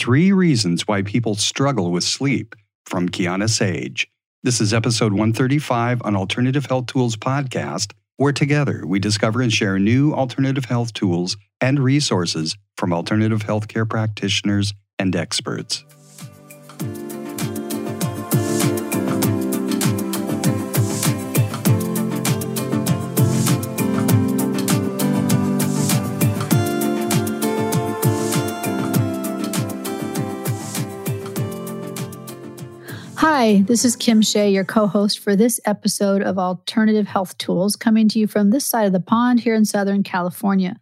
Three Reasons Why People Struggle with Sleep from Kiana Sage. This is episode 135 on Alternative Health Tools podcast, where together we discover and share new alternative health tools and resources from alternative healthcare practitioners and experts. Hi, this is Kim Shea, your co host for this episode of Alternative Health Tools, coming to you from this side of the pond here in Southern California.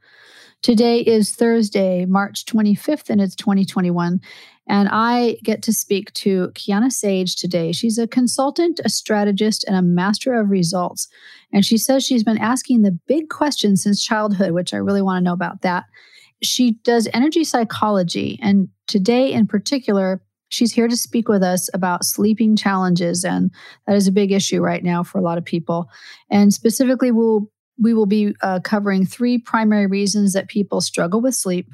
Today is Thursday, March 25th, and it's 2021. And I get to speak to Kiana Sage today. She's a consultant, a strategist, and a master of results. And she says she's been asking the big questions since childhood, which I really want to know about that. She does energy psychology. And today, in particular, She's here to speak with us about sleeping challenges, and that is a big issue right now for a lot of people. And specifically, we'll we will be uh, covering three primary reasons that people struggle with sleep,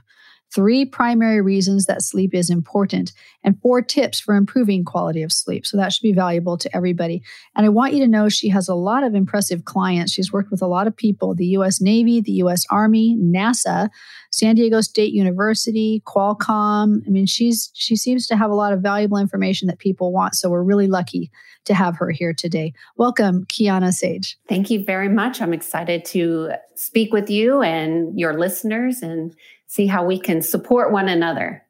three primary reasons that sleep is important, and four tips for improving quality of sleep. So that should be valuable to everybody. And I want you to know she has a lot of impressive clients. She's worked with a lot of people the US Navy, the US Army, NASA, San Diego State University, Qualcomm. I mean, she's she seems to have a lot of valuable information that people want. So we're really lucky to have her here today. Welcome, Kiana Sage. Thank you very much. I'm excited to speak with you and your listeners and see how we can support one another.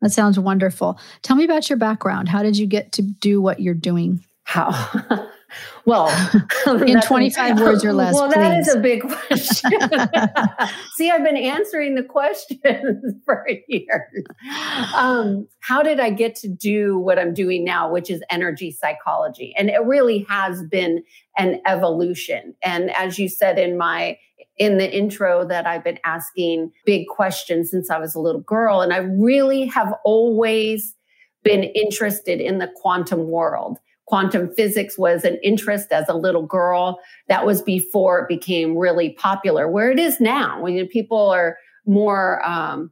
That sounds wonderful. Tell me about your background. How did you get to do what you're doing? How? well, in 25 words or less. Well, please. that is a big question. See, I've been answering the questions for years. Um, how did I get to do what I'm doing now, which is energy psychology? And it really has been an evolution. And as you said in my in the intro that I've been asking big questions since I was a little girl. And I really have always been interested in the quantum world. Quantum physics was an interest as a little girl. That was before it became really popular, where it is now, when people are more um,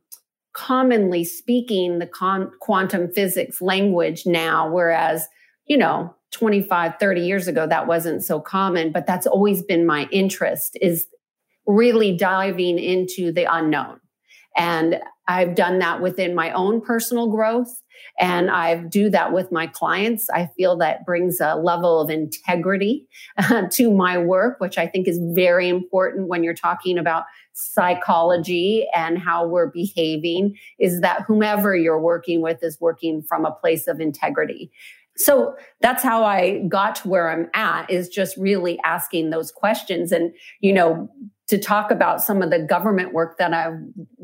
commonly speaking the con- quantum physics language now, whereas, you know, 25 30 years ago that wasn't so common but that's always been my interest is really diving into the unknown. And I've done that within my own personal growth. And I do that with my clients. I feel that brings a level of integrity to my work, which I think is very important when you're talking about psychology and how we're behaving, is that whomever you're working with is working from a place of integrity. So that's how I got to where I'm at is just really asking those questions. And, you know, to talk about some of the government work that I've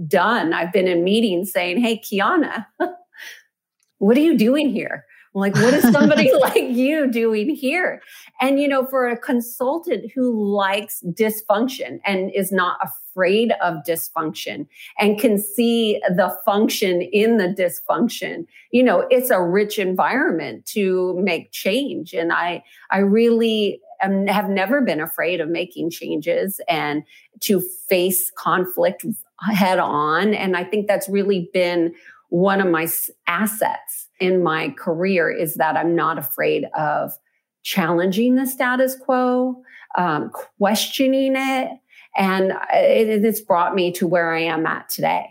done. I've been in meetings saying, Hey, Kiana, what are you doing here? I'm like, what is somebody like you doing here? And, you know, for a consultant who likes dysfunction and is not afraid of dysfunction and can see the function in the dysfunction, you know, it's a rich environment to make change. And I, I really am, have never been afraid of making changes and to face conflict head on. And I think that's really been one of my assets in my career is that I'm not afraid of challenging the status quo, um, questioning it. And it, it's brought me to where I am at today.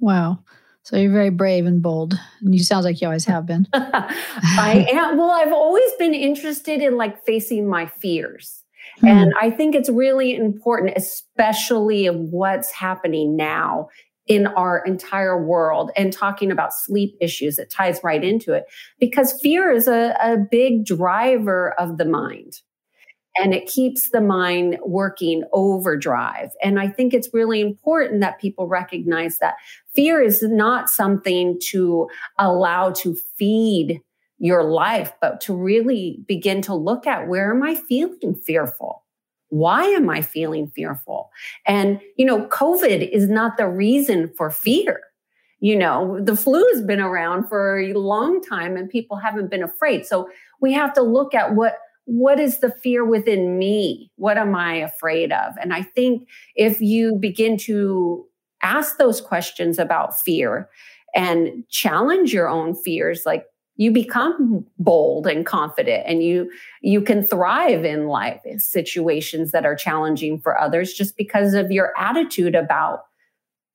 Wow. So you're very brave and bold. And you sound like you always have been. I am. Well, I've always been interested in like facing my fears. Hmm. And I think it's really important, especially of what's happening now in our entire world and talking about sleep issues. It ties right into it because fear is a, a big driver of the mind and it keeps the mind working overdrive. And I think it's really important that people recognize that fear is not something to allow to feed your life, but to really begin to look at where am I feeling fearful? Why am I feeling fearful? And, you know, COVID is not the reason for fear. You know, the flu has been around for a long time and people haven't been afraid. So we have to look at what what is the fear within me? What am I afraid of? And I think if you begin to ask those questions about fear and challenge your own fears, like you become bold and confident and you you can thrive in life situations that are challenging for others just because of your attitude about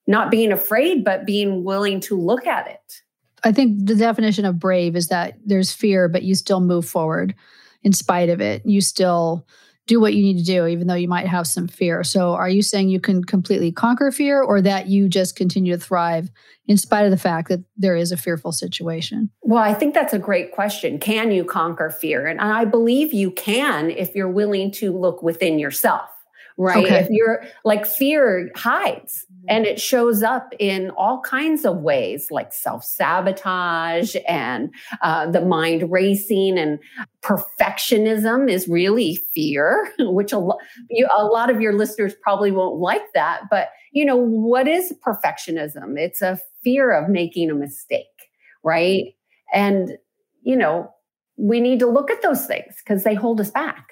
not being afraid but being willing to look at it i think the definition of brave is that there's fear but you still move forward in spite of it you still do what you need to do, even though you might have some fear. So, are you saying you can completely conquer fear or that you just continue to thrive in spite of the fact that there is a fearful situation? Well, I think that's a great question. Can you conquer fear? And I believe you can if you're willing to look within yourself right? Okay. If you're like fear hides and it shows up in all kinds of ways, like self sabotage and uh, the mind racing and perfectionism is really fear, which a, lo- you, a lot of your listeners probably won't like that. But, you know, what is perfectionism? It's a fear of making a mistake, right? And, you know, we need to look at those things because they hold us back.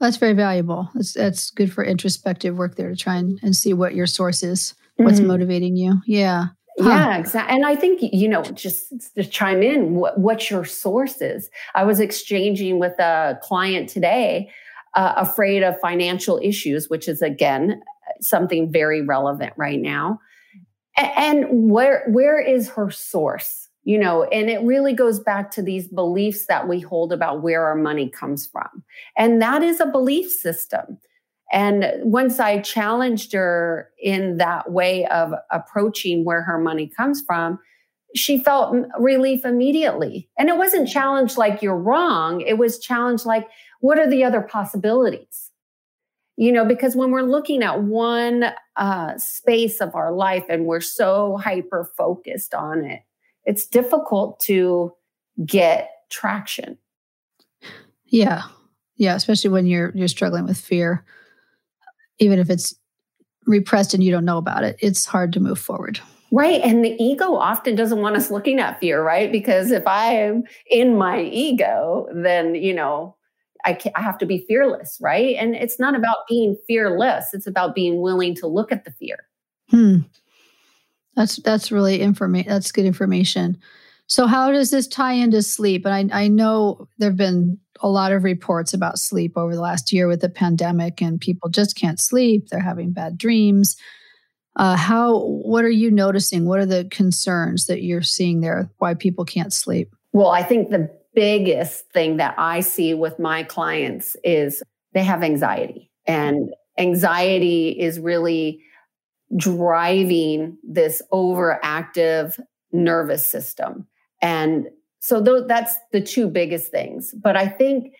That's very valuable. That's, that's good for introspective work there to try and, and see what your source is, what's mm-hmm. motivating you. Yeah. Huh. Yeah, exactly. And I think, you know, just to chime in, what, what your source is. I was exchanging with a client today, uh, afraid of financial issues, which is again something very relevant right now. And where where is her source? You know and it really goes back to these beliefs that we hold about where our money comes from. And that is a belief system. And once i challenged her in that way of approaching where her money comes from she felt relief immediately. And it wasn't challenged like you're wrong. It was challenged like what are the other possibilities? You know because when we're looking at one uh, space of our life and we're so hyper focused on it it's difficult to get traction. Yeah. Yeah, especially when you're you're struggling with fear. Even if it's repressed and you don't know about it, it's hard to move forward. Right. And the ego often doesn't want us looking at fear, right? Because if I am in my ego, then, you know, I, I have to be fearless, right? And it's not about being fearless, it's about being willing to look at the fear. Hmm. That's that's really information. That's good information. So, how does this tie into sleep? And I, I know there have been a lot of reports about sleep over the last year with the pandemic, and people just can't sleep. They're having bad dreams. Uh, how? What are you noticing? What are the concerns that you're seeing there? Why people can't sleep? Well, I think the biggest thing that I see with my clients is they have anxiety, and anxiety is really driving this overactive nervous system. And so th- that's the two biggest things. But I think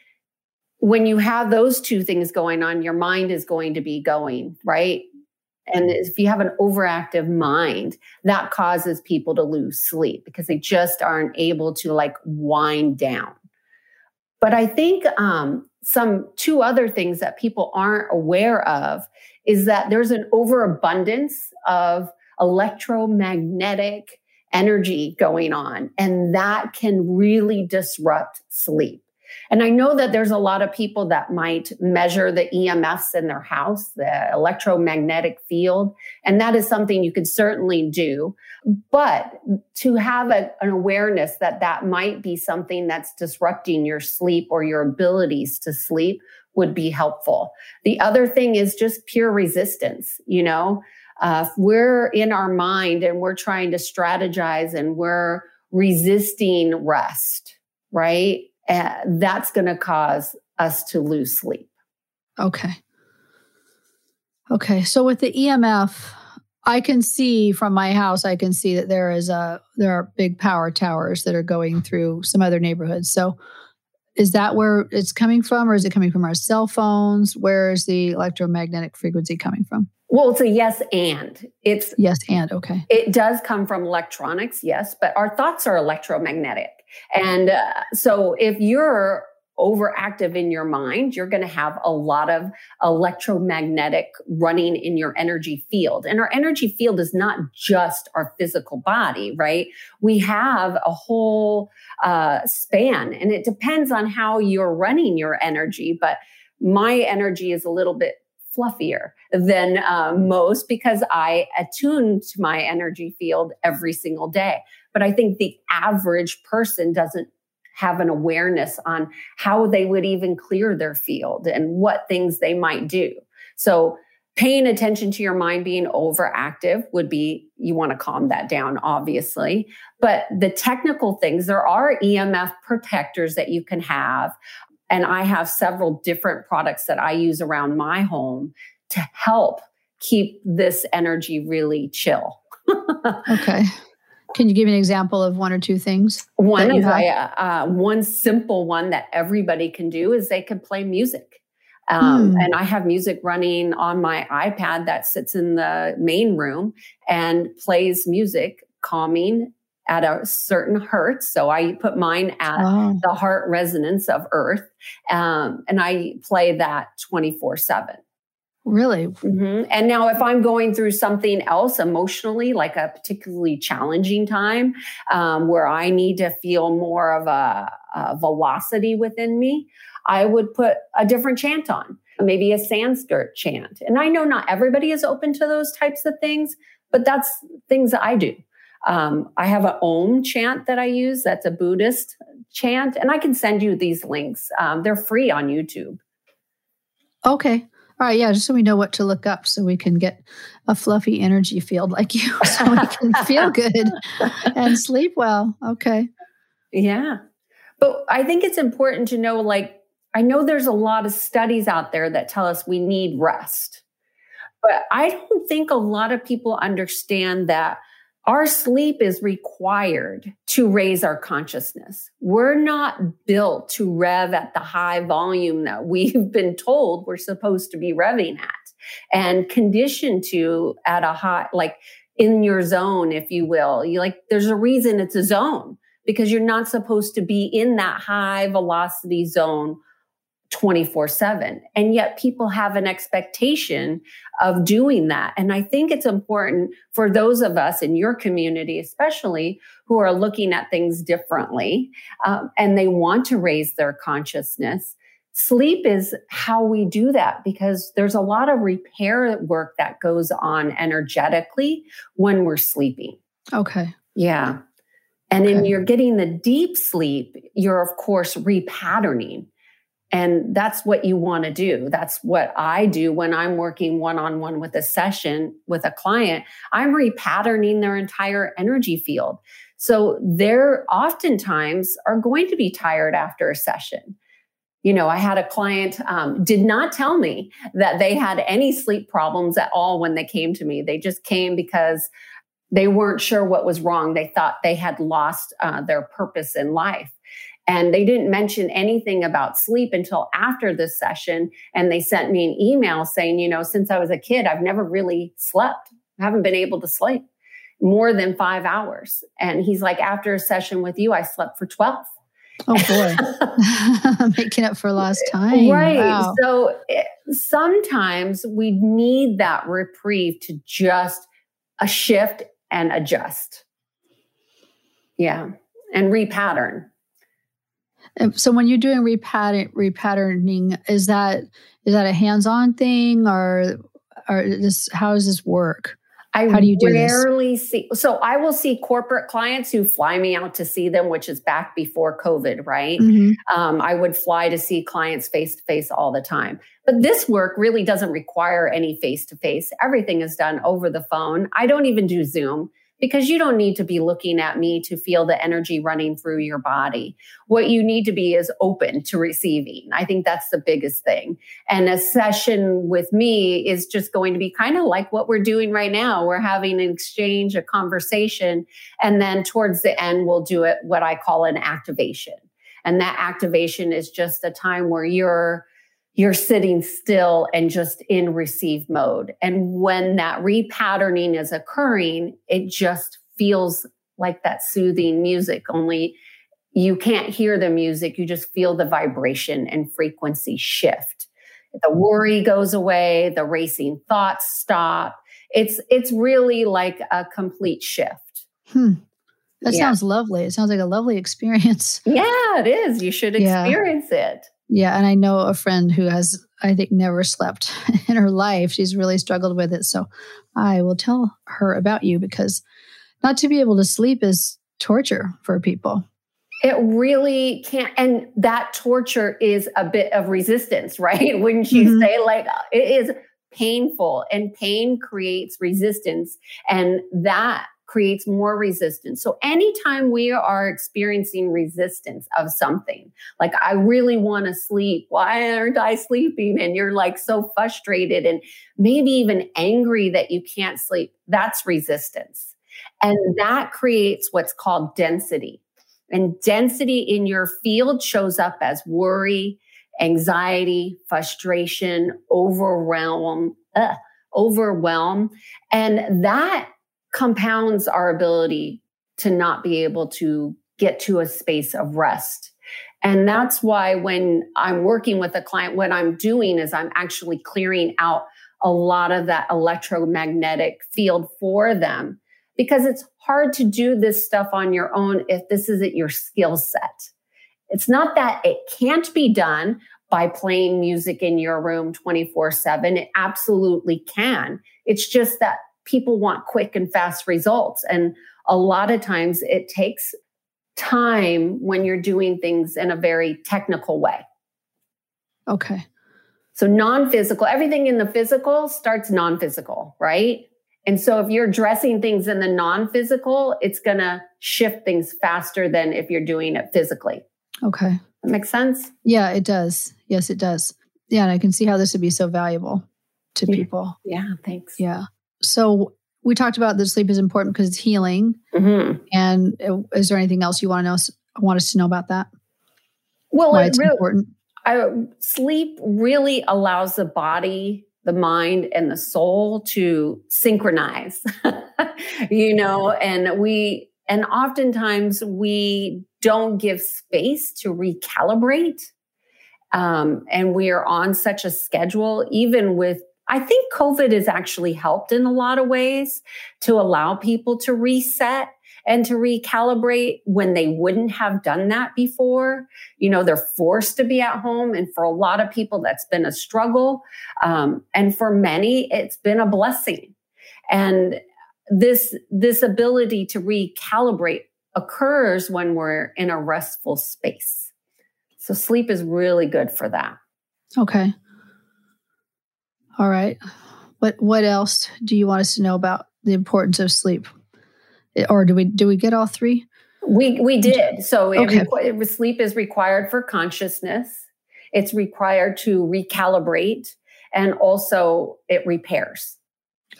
when you have those two things going on, your mind is going to be going, right? And if you have an overactive mind, that causes people to lose sleep because they just aren't able to like wind down. But I think um, some two other things that people aren't aware of is that there's an overabundance of electromagnetic energy going on, and that can really disrupt sleep. And I know that there's a lot of people that might measure the EMFs in their house, the electromagnetic field, and that is something you could certainly do. But to have a, an awareness that that might be something that's disrupting your sleep or your abilities to sleep would be helpful. The other thing is just pure resistance, you know. Uh, we're in our mind and we're trying to strategize and we're resisting rest, right? Uh, that's going to cause us to lose sleep. Okay. Okay. So with the EMF, I can see from my house, I can see that there is a there are big power towers that are going through some other neighborhoods. So is that where it's coming from, or is it coming from our cell phones? Where is the electromagnetic frequency coming from? Well, it's a yes and. It's yes and okay. It does come from electronics, yes, but our thoughts are electromagnetic. And uh, so if you're overactive in your mind, you're going to have a lot of electromagnetic running in your energy field. And our energy field is not just our physical body, right? We have a whole uh, span and it depends on how you're running your energy. But my energy is a little bit fluffier than uh, most because I attune to my energy field every single day. But I think the average person doesn't have an awareness on how they would even clear their field and what things they might do. So paying attention to your mind being overactive would be you want to calm that down obviously. But the technical things there are emf protectors that you can have. And i have several different products that i use around my home to help keep this energy really chill. Okay can you give me an example of one or two things one is I, uh, one simple one that everybody can do is they can play music um, hmm. And I have music running on my iPad that sits in the main room and plays music, calming at a certain hertz. So I put mine at oh. the heart resonance of Earth, um, and I play that 24 7. Really? Mm-hmm. And now, if I'm going through something else emotionally, like a particularly challenging time um, where I need to feel more of a, a velocity within me, I would put a different chant on, maybe a Sanskrit chant. And I know not everybody is open to those types of things, but that's things that I do. Um, I have an Om chant that I use. That's a Buddhist chant, and I can send you these links. Um, they're free on YouTube. Okay. All right. Yeah. Just so we know what to look up so we can get a fluffy energy field like you so we can feel good and sleep well. Okay. Yeah. But I think it's important to know like I know there's a lot of studies out there that tell us we need rest, but I don't think a lot of people understand that our sleep is required to raise our consciousness. We're not built to rev at the high volume that we've been told we're supposed to be revving at and conditioned to at a high, like in your zone, if you will. You like, there's a reason it's a zone because you're not supposed to be in that high velocity zone 24 7. And yet people have an expectation of doing that. And I think it's important for those of us in your community, especially who are looking at things differently um, and they want to raise their consciousness. Sleep is how we do that because there's a lot of repair work that goes on energetically when we're sleeping. Okay. Yeah. And okay. then you're getting the deep sleep, you're, of course, repatterning. And that's what you want to do. That's what I do when I'm working one on one with a session with a client. I'm repatterning their entire energy field. So they're oftentimes are going to be tired after a session. You know, I had a client um, did not tell me that they had any sleep problems at all when they came to me. They just came because they weren't sure what was wrong. They thought they had lost uh, their purpose in life. And they didn't mention anything about sleep until after this session. And they sent me an email saying, you know, since I was a kid, I've never really slept. I haven't been able to sleep more than five hours. And he's like, after a session with you, I slept for 12. Oh boy, making up for lost time. Right. Wow. So it, eh, sometimes we need that reprieve to just a shift and adjust. Yeah. And repattern. So when you're doing repattern, repatterning, is that is that a hands-on thing or or this how does this work? I How do you do rarely this? see. So I will see corporate clients who fly me out to see them, which is back before COVID, right? Mm-hmm. Um, I would fly to see clients face to face all the time. But this work really doesn't require any face to face. Everything is done over the phone. I don't even do Zoom because you don't need to be looking at me to feel the energy running through your body. What you need to be is open to receiving. I think that's the biggest thing. And a session with me is just going to be kind of like what we're doing right now. We're having an exchange, a conversation, and then towards the end, we'll do it what I call an activation. And that activation is just a time where you're you're sitting still and just in receive mode. And when that repatterning is occurring, it just feels like that soothing music, only you can't hear the music. You just feel the vibration and frequency shift. The worry goes away, the racing thoughts stop. It's, it's really like a complete shift. Hmm. That yeah. sounds lovely. It sounds like a lovely experience. Yeah, it is. You should experience yeah. it. Yeah. And I know a friend who has, I think, never slept in her life. She's really struggled with it. So I will tell her about you because not to be able to sleep is torture for people. It really can't. And that torture is a bit of resistance, right? Wouldn't you mm-hmm. say? Like, it is painful, and pain creates resistance. And that creates more resistance. So anytime we are experiencing resistance of something, like I really want to sleep, why aren't I sleeping? And you're like so frustrated and maybe even angry that you can't sleep, that's resistance. And that creates what's called density. And density in your field shows up as worry, anxiety, frustration, overwhelm, uh, overwhelm. And that compounds our ability to not be able to get to a space of rest. And that's why when I'm working with a client, what I'm doing is I'm actually clearing out a lot of that electromagnetic field for them because it's hard to do this stuff on your own if this isn't your skill set. It's not that it can't be done by playing music in your room 24 7. It absolutely can. It's just that people want quick and fast results. And a lot of times it takes time when you're doing things in a very technical way. Okay. So non physical, everything in the physical starts non physical, right? And so if you're addressing things in the non physical, it's going to shift things faster than if you're doing it physically. Okay. That makes sense? Yeah, it does. Yes, it does. Yeah, and I can see how this would be so valuable to yeah. people. Yeah, thanks. Yeah. So we talked about that sleep is important because it's healing. Mm-hmm. And is there anything else you want to know? Want us to know about that? Well, Why it's really, important. I, sleep really allows the body, the mind, and the soul to synchronize. you know, and we and oftentimes we don't give space to recalibrate. Um, and we are on such a schedule, even with I think COVID has actually helped in a lot of ways to allow people to reset and to recalibrate when they wouldn't have done that before. You know, they're forced to be at home. And for a lot of people, that's been a struggle. Um, and for many, it's been a blessing. And this, this ability to recalibrate occurs when we're in a restful space. So sleep is really good for that. Okay. All right. What what else do you want us to know about the importance of sleep? Or do we do we get all three? We we did. So okay. it, sleep is required for consciousness. It's required to recalibrate and also it repairs.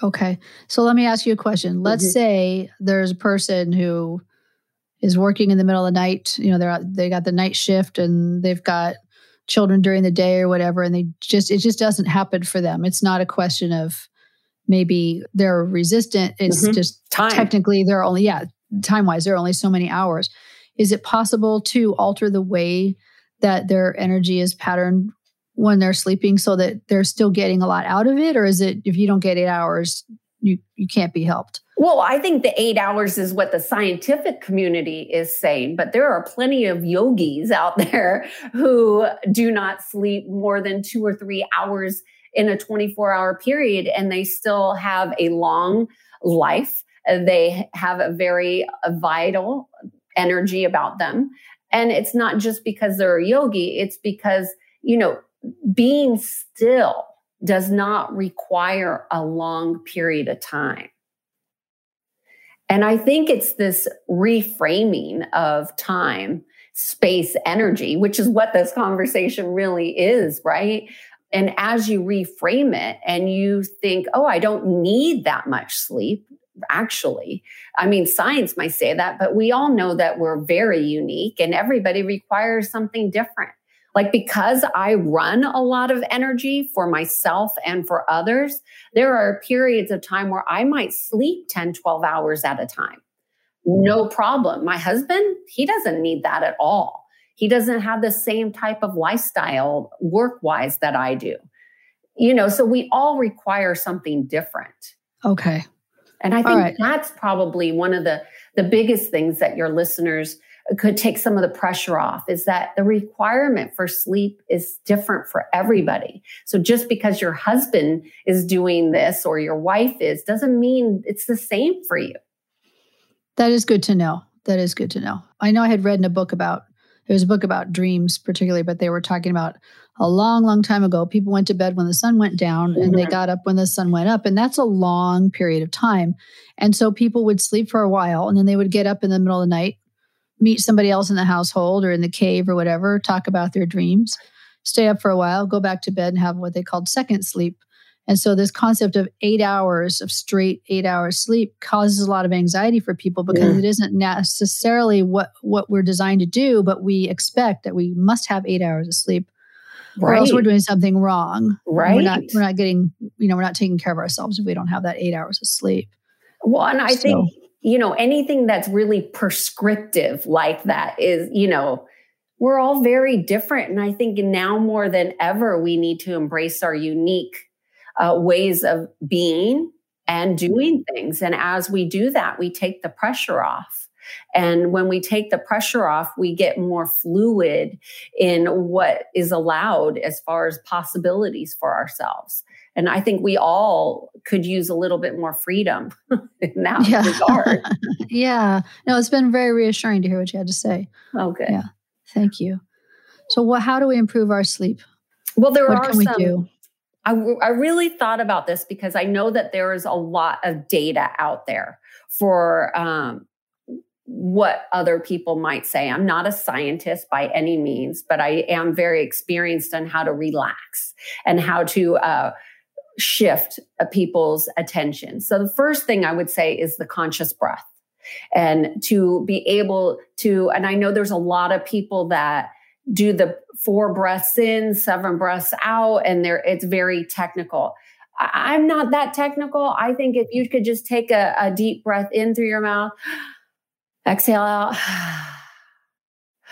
Okay. So let me ask you a question. Let's mm-hmm. say there's a person who is working in the middle of the night, you know, they're they got the night shift and they've got children during the day or whatever and they just it just doesn't happen for them. It's not a question of maybe they're resistant. It's mm-hmm. just time. technically they're only yeah time wise there are only so many hours. Is it possible to alter the way that their energy is patterned when they're sleeping so that they're still getting a lot out of it? Or is it if you don't get eight hours you you can't be helped well, I think the eight hours is what the scientific community is saying, but there are plenty of yogis out there who do not sleep more than two or three hours in a 24 hour period, and they still have a long life. They have a very vital energy about them. And it's not just because they're a yogi, it's because, you know, being still does not require a long period of time. And I think it's this reframing of time, space, energy, which is what this conversation really is, right? And as you reframe it and you think, oh, I don't need that much sleep, actually. I mean, science might say that, but we all know that we're very unique and everybody requires something different. Like because I run a lot of energy for myself and for others, there are periods of time where I might sleep 10, 12 hours at a time. No problem. My husband, he doesn't need that at all. He doesn't have the same type of lifestyle work wise that I do. You know, so we all require something different. Okay. And I think right. that's probably one of the the biggest things that your listeners could take some of the pressure off is that the requirement for sleep is different for everybody. So just because your husband is doing this or your wife is doesn't mean it's the same for you. That is good to know. That is good to know. I know I had read in a book about there was a book about dreams particularly, but they were talking about a long, long time ago. People went to bed when the sun went down and they mm-hmm. got up when the sun went up. And that's a long period of time. And so people would sleep for a while and then they would get up in the middle of the night meet somebody else in the household or in the cave or whatever, talk about their dreams, stay up for a while, go back to bed and have what they called second sleep. And so this concept of eight hours of straight eight hours sleep causes a lot of anxiety for people because yeah. it isn't necessarily what what we're designed to do, but we expect that we must have eight hours of sleep. Right. Or else we're doing something wrong. Right. We're not we're not getting, you know, we're not taking care of ourselves if we don't have that eight hours of sleep. Well, and I so. think you know, anything that's really prescriptive like that is, you know, we're all very different. And I think now more than ever, we need to embrace our unique uh, ways of being and doing things. And as we do that, we take the pressure off. And when we take the pressure off, we get more fluid in what is allowed as far as possibilities for ourselves. And I think we all could use a little bit more freedom in that yeah. regard. yeah. No, it's been very reassuring to hear what you had to say. Okay. Yeah. Thank you. So, what? How do we improve our sleep? Well, there what are can some. We do? I, I really thought about this because I know that there is a lot of data out there for um, what other people might say. I'm not a scientist by any means, but I am very experienced on how to relax and how to uh, shift people's attention. So the first thing I would say is the conscious breath and to be able to, and I know there's a lot of people that do the four breaths in, seven breaths out, and there it's very technical. I'm not that technical. I think if you could just take a, a deep breath in through your mouth, exhale out.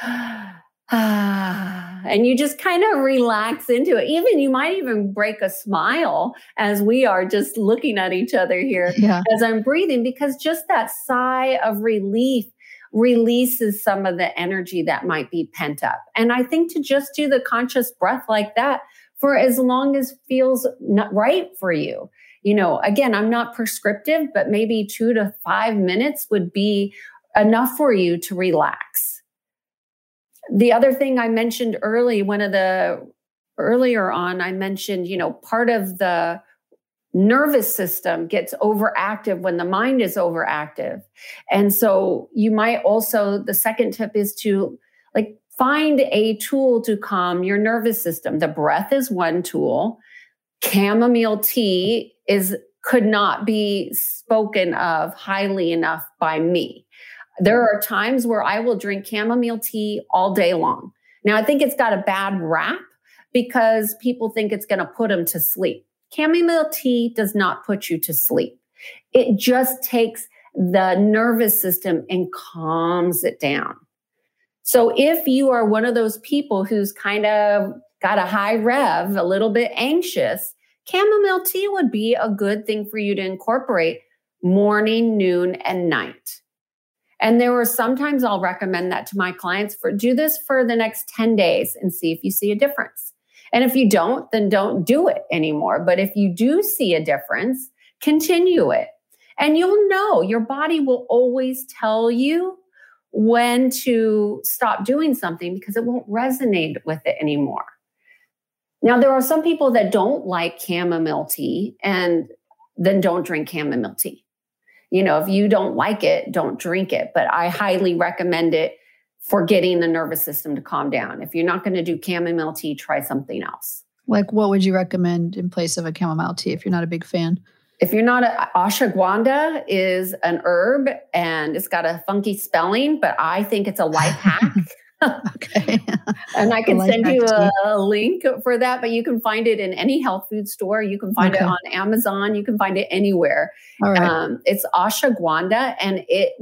and you just kind of relax into it. Even you might even break a smile as we are just looking at each other here yeah. as I'm breathing, because just that sigh of relief releases some of the energy that might be pent up. And I think to just do the conscious breath like that for as long as feels not right for you. You know, again, I'm not prescriptive, but maybe two to five minutes would be enough for you to relax the other thing I mentioned early, one of the earlier on, I mentioned, you know, part of the nervous system gets overactive when the mind is overactive. And so you might also, the second tip is to like find a tool to calm your nervous system. The breath is one tool. Chamomile tea is could not be spoken of highly enough by me. There are times where I will drink chamomile tea all day long. Now, I think it's got a bad rap because people think it's going to put them to sleep. Chamomile tea does not put you to sleep. It just takes the nervous system and calms it down. So if you are one of those people who's kind of got a high rev, a little bit anxious, chamomile tea would be a good thing for you to incorporate morning, noon, and night. And there were sometimes I'll recommend that to my clients for do this for the next 10 days and see if you see a difference. And if you don't, then don't do it anymore. But if you do see a difference, continue it. And you'll know your body will always tell you when to stop doing something because it won't resonate with it anymore. Now, there are some people that don't like chamomile tea and then don't drink chamomile tea you know, if you don't like it, don't drink it. But I highly recommend it for getting the nervous system to calm down. If you're not going to do chamomile tea, try something else. Like, what would you recommend in place of a chamomile tea if you're not a big fan? If you're not a ashwagandha is an herb and it's got a funky spelling, but I think it's a life hack. Okay. and I can send you a, a, link for that, but you can find it in any health food store. You can find okay. it on Amazon. You can find it anywhere. All right. Um, it's ashwagandha and it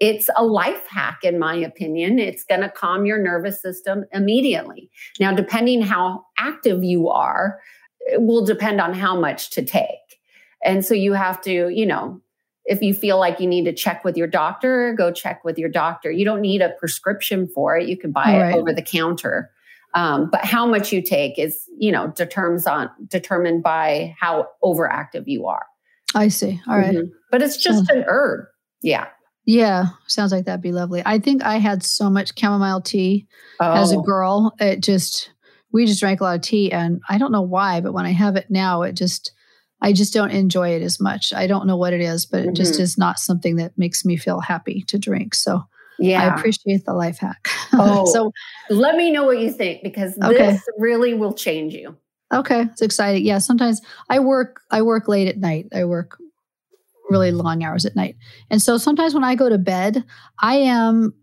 it's a life hack in my opinion it's going to calm your nervous system immediately now depending how active you are it will depend on how much to take and so you have to you know if you feel like you need to check with your doctor, go check with your doctor. You don't need a prescription for it. You can buy right. it over the counter. Um, but how much you take is, you know, determines on determined by how overactive you are. I see. All right. mm-hmm. But it's just so, an herb. Yeah. Yeah. Sounds like that'd be lovely. I think I had so much chamomile tea oh. as a oh. girl. It just we just drank a lot of tea and I don't know why, but when I have it now, it just I just don't enjoy it as much. I don't know what it is, but mm-hmm. it just mm-hmm. is not something that makes me feel happy to drink. So yeah. I appreciate the life hack. Oh, so let me know what you think because okay. this really will change you. Okay, it's exciting. Yeah, sometimes I work I work late at night. I work really long hours at night. And so sometimes when I go to bed, I am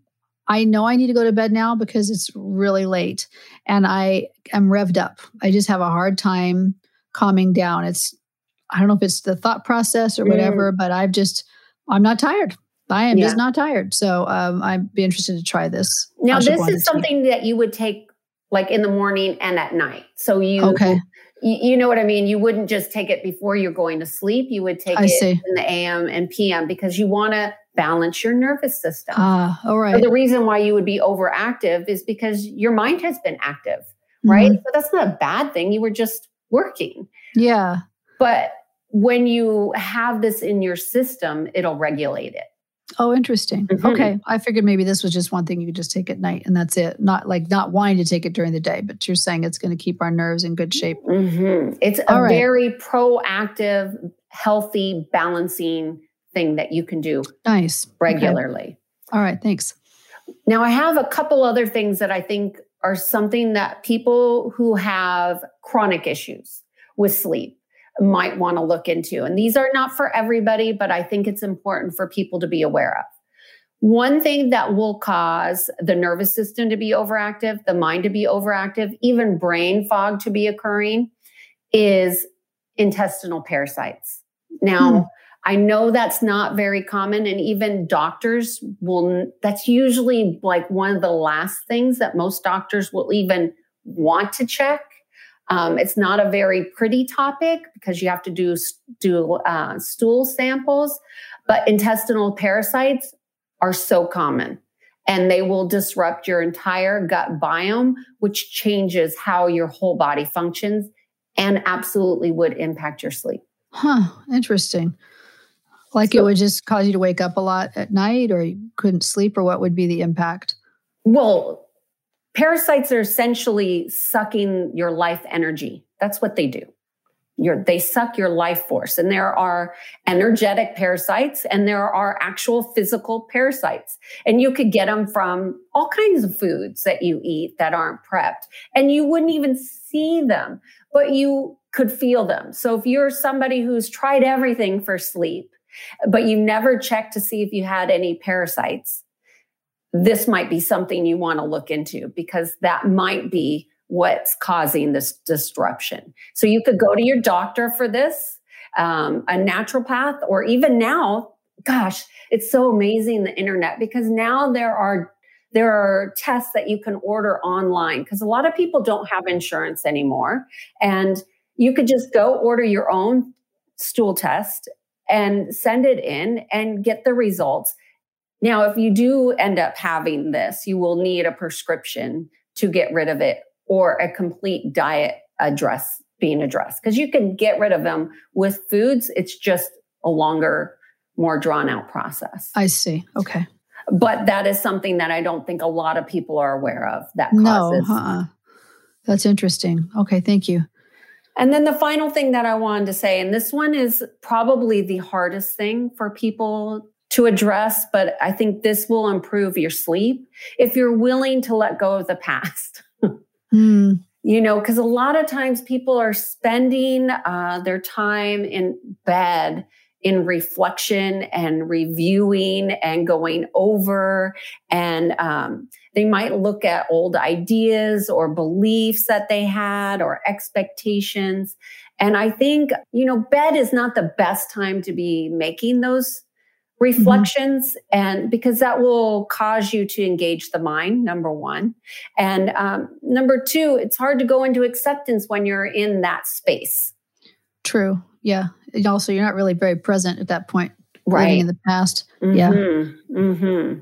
I know I need to go to bed now because it's really late and I am revved up. I just have a hard time calming down. It's I don't know if it's the thought process or whatever, mm. but I've just I'm not tired. I am yeah. just not tired. So um, I'd be interested to try this. Now, this is something that you would take like in the morning and at night. So you, okay. you, you know what I mean? You wouldn't just take it before you're going to sleep. You would take I it see. in the AM and PM because you want to balance your nervous system. Ah, all right. So the reason why you would be overactive is because your mind has been active, right? Mm-hmm. So that's not a bad thing. You were just working. Yeah. But when you have this in your system, it'll regulate it. Oh, interesting. Mm-hmm. Okay. I figured maybe this was just one thing you could just take at night and that's it. Not like not wanting to take it during the day, but you're saying it's going to keep our nerves in good shape. Mm-hmm. It's a right. very proactive, healthy, balancing thing that you can do. Nice. Regularly. Okay. All right. Thanks. Now, I have a couple other things that I think are something that people who have chronic issues with sleep might want to look into. And these are not for everybody, but I think it's important for people to be aware of. One thing that will cause the nervous system to be overactive, the mind to be overactive, even brain fog to be occurring is intestinal parasites. Now, hmm. I know that's not very common, and even doctors will, that's usually like one of the last things that most doctors will even want to check um, it's not a very pretty topic because you have to do do uh, stool samples, but intestinal parasites are so common, and they will disrupt your entire gut biome, which changes how your whole body functions, and absolutely would impact your sleep. Huh? Interesting. Like so, it would just cause you to wake up a lot at night, or you couldn't sleep, or what would be the impact? Well, Parasites are essentially sucking your life energy. That's what they do. You're, they suck your life force. And there are energetic parasites and there are actual physical parasites. And you could get them from all kinds of foods that you eat that aren't prepped. And you wouldn't even see them, but you could feel them. So if you're somebody who's tried everything for sleep, but you never checked to see if you had any parasites, this might be something you want to look into because that might be what's causing this disruption. So you could go to your doctor for this, um, a naturopath, or even now, gosh, it's so amazing the internet because now there are there are tests that you can order online because a lot of people don't have insurance anymore and you could just go order your own stool test and send it in and get the results now, if you do end up having this, you will need a prescription to get rid of it or a complete diet address being addressed because you can get rid of them with foods. It's just a longer, more drawn out process. I see. Okay. But that is something that I don't think a lot of people are aware of that causes. No, uh-uh. That's interesting. Okay. Thank you. And then the final thing that I wanted to say, and this one is probably the hardest thing for people to address, but I think this will improve your sleep if you're willing to let go of the past. mm. You know, because a lot of times people are spending uh, their time in bed in reflection and reviewing and going over and um, they might look at old ideas or beliefs that they had or expectations and i think you know bed is not the best time to be making those. Reflections mm-hmm. and because that will cause you to engage the mind number one and um, number two it's hard to go into acceptance when you're in that space true yeah and also you're not really very present at that point right. in the past. Mm-hmm. Yeah. Mm-hmm.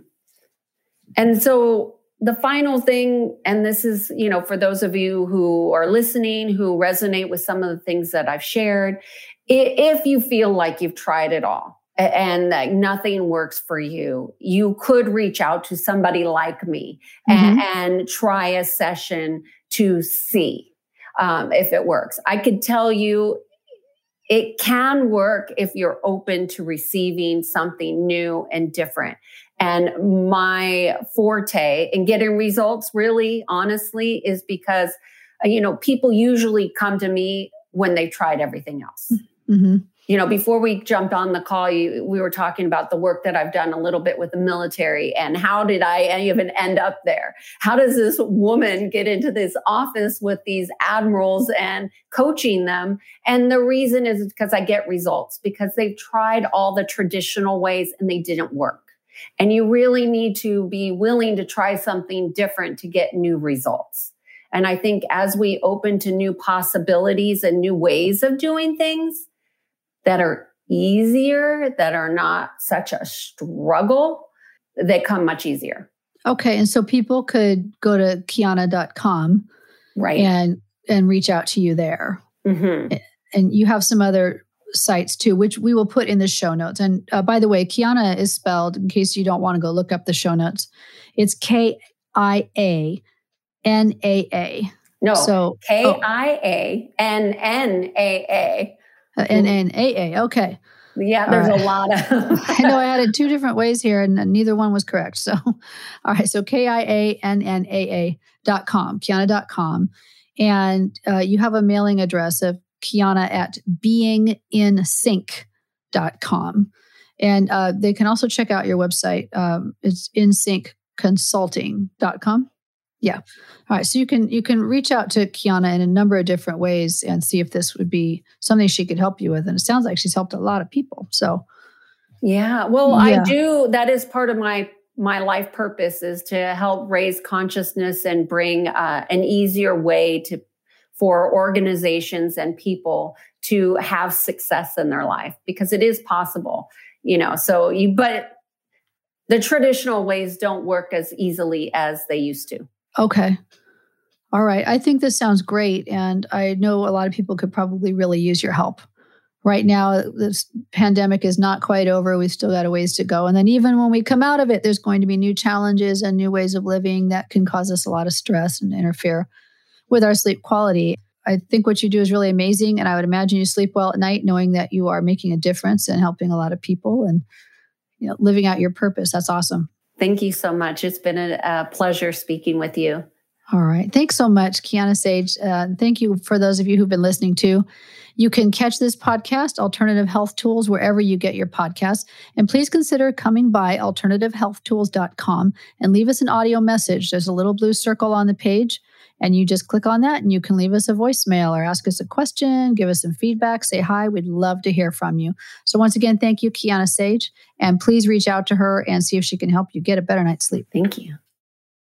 And so the final thing, and this is, you know, for those of you who are listening, who resonate with some of the things that I've shared, if you feel like you've tried it all and that nothing works for you, you could reach out to somebody like me mm-hmm. and, and, try a session to see um, if it works. I could tell you it can work if you're open to receiving something new and different. And my forte in getting results, really, honestly, is because, uh, you know, people usually come to me when they tried everything else. Mm-hmm. You know, before we jumped on the call, you, we were talking about the work that I've done a little bit with the military and how did I even end up there? How does this woman get into this office with these admirals and coaching them? And the reason is because I get results because they've tried all the traditional ways and they didn't work. And you really need to be willing to try something different to get new results. And I think as we open to new possibilities and new ways of doing things that are easier, that are not such a struggle, they come much easier. Okay. And so people could go to Kiannaa.com right. and and reach out to you there. Mm-hmm. And you have some other sites too, which we will put in the show notes. And uh, by the way, Kiannaa is spelled, in case you don't want to go look up the show notes, it's K I A N A A. No, so K I A N N A A. Uh, N N A A. Okay. Yeah, there's right. a lot of. I know I had it two different ways here, and neither one was correct. So, all right. So K I A N N A A dot com, kiannaa dot com, And uh, you have a mailing address of Kiannaa at dot com, And uh, they can also check out your website. Um, it's insyncconsulting.com. Yeah. All right. So you can you can reach out to Kiannaa in a number of different ways and see if this would be something she could help you with. And it sounds like she's helped a lot of people. So yeah. Well, yeah. I do that is part of my my life purpose is to help raise consciousness and bring uh, an easier way to for organizations and people to have success in their life because it is possible, you know. So you, but the traditional ways don't work as easily as they used to. Okay. All right. I think this sounds great. And I know a lot of people could probably really use your help. Right now, this pandemic is not quite over. We've still got a ways to go. And then, even when we come out of it, there's going to be new challenges and new ways of living that can cause us a lot of stress and interfere with our sleep quality. I think what you do is really amazing. And I would imagine you sleep well at night knowing that you are making a difference and helping a lot of people and you know, living out your purpose. That's awesome. Thank you so much. It's been a, a pleasure speaking with you. All right. Thanks so much, Kiannaa Sage. Uh, thank you for those of you who've been listening too. You can catch this podcast, Alternative Health Tools, wherever you get your podcasts. And please consider coming by alternativehealthtools.com and leave us an audio message. There's a little blue circle on the page and you just click on that and you can leave us a voicemail or ask us a question, give us some feedback, say hi. We'd love to hear from you. So, once again, thank you, Kiannaa Sage. And please reach out to her and see if she can help you get a better night's sleep. Thank you.